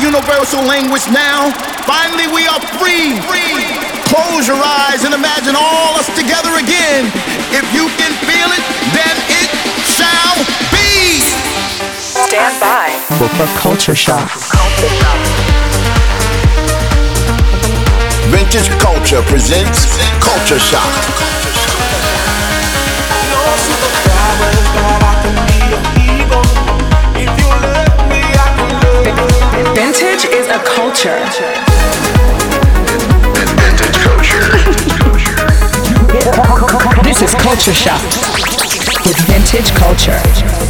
universal language now. Finally, we are free. free. Close your eyes and imagine all us together again. If you can feel it, then it shall be. Stand by for, for culture shock. Vintage Culture presents Culture Shock. Vintage is a culture. Vintage culture. this is Culture Shock with Vintage Culture.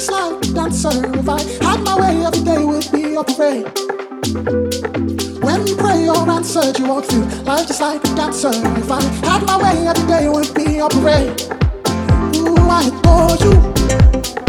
Just like a dancer. If I had my way, every day would be a parade. When prayer answered, you walk through life just like a dancer. If I had my way, every day would be a parade. Ooh, I adore you.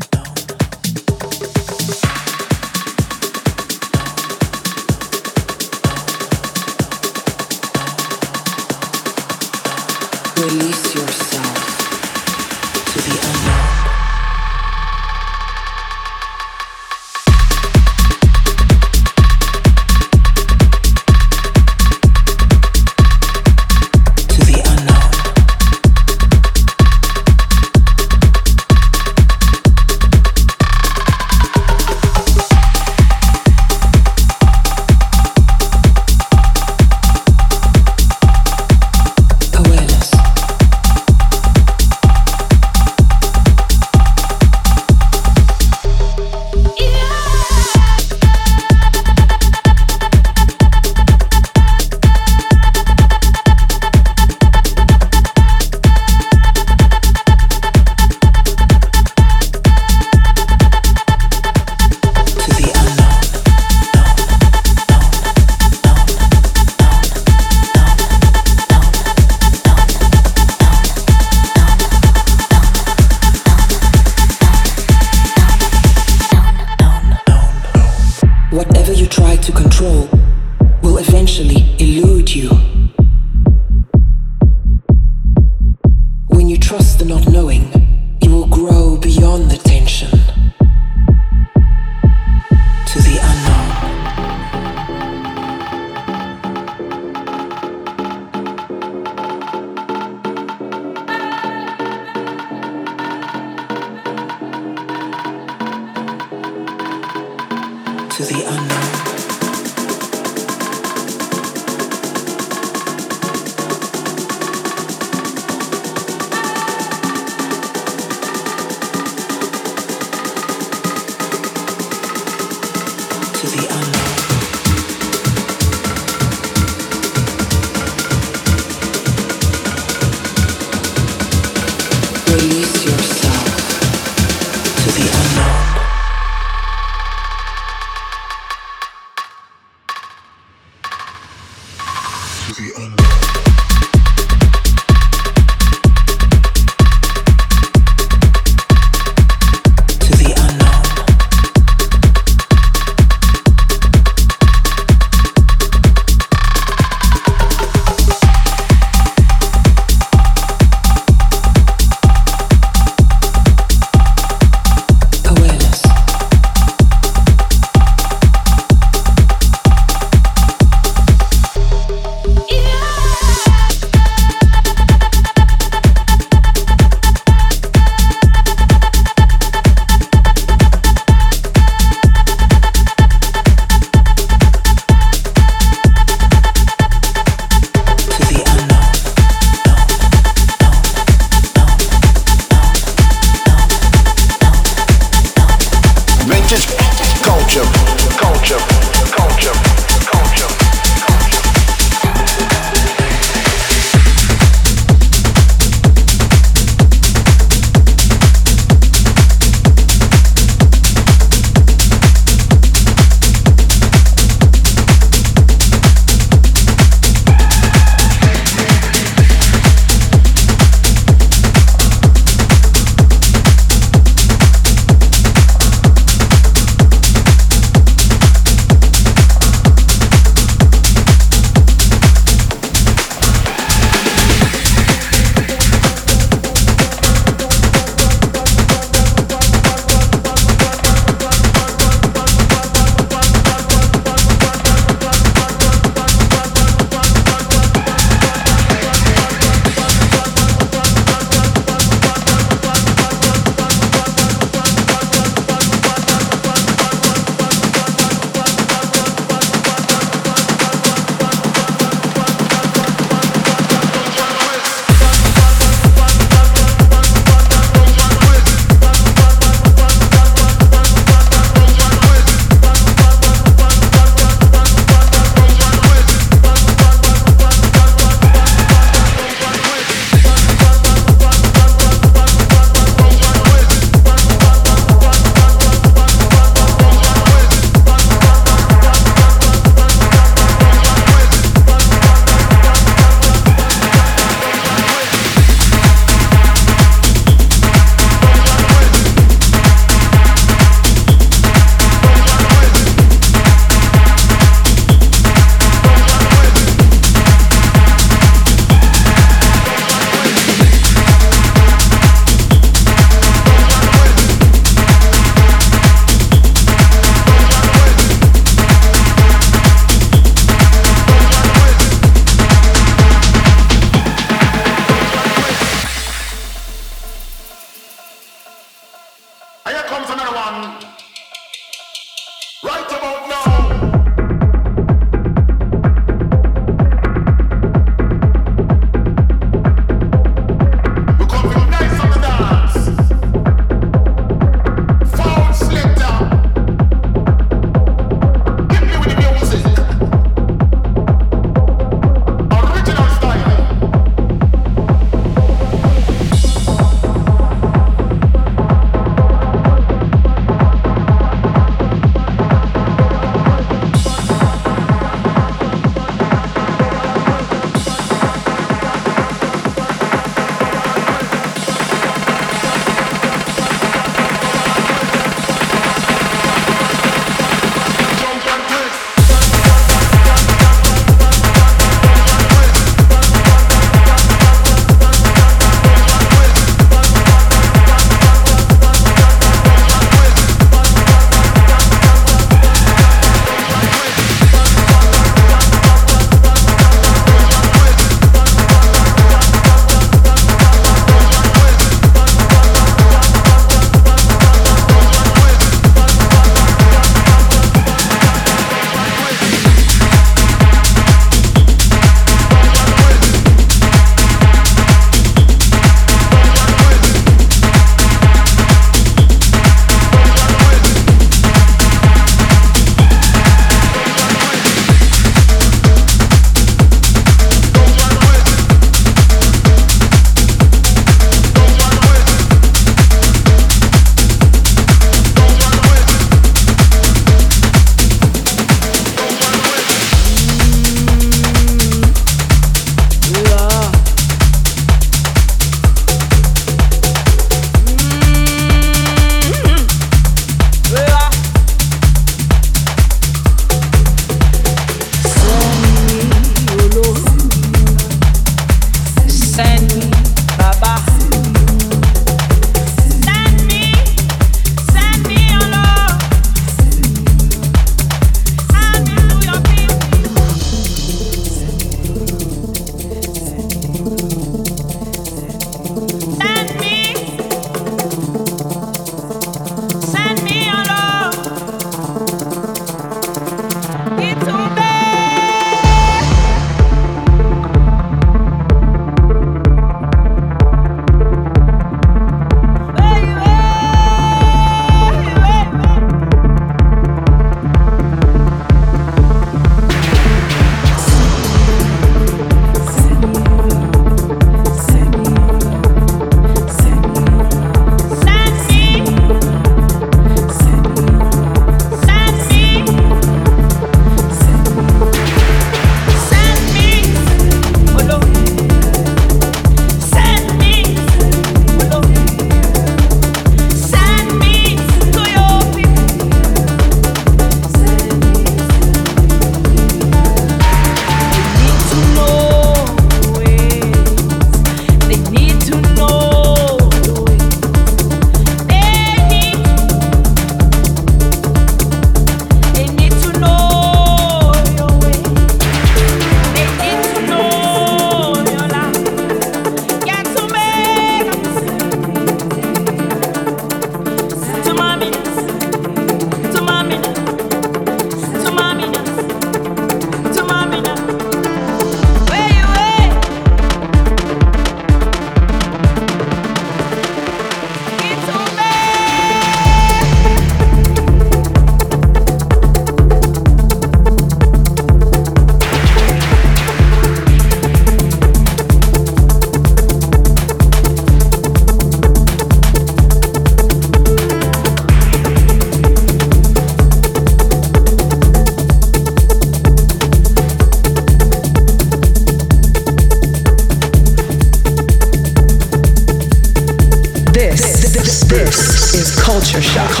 Culture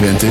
with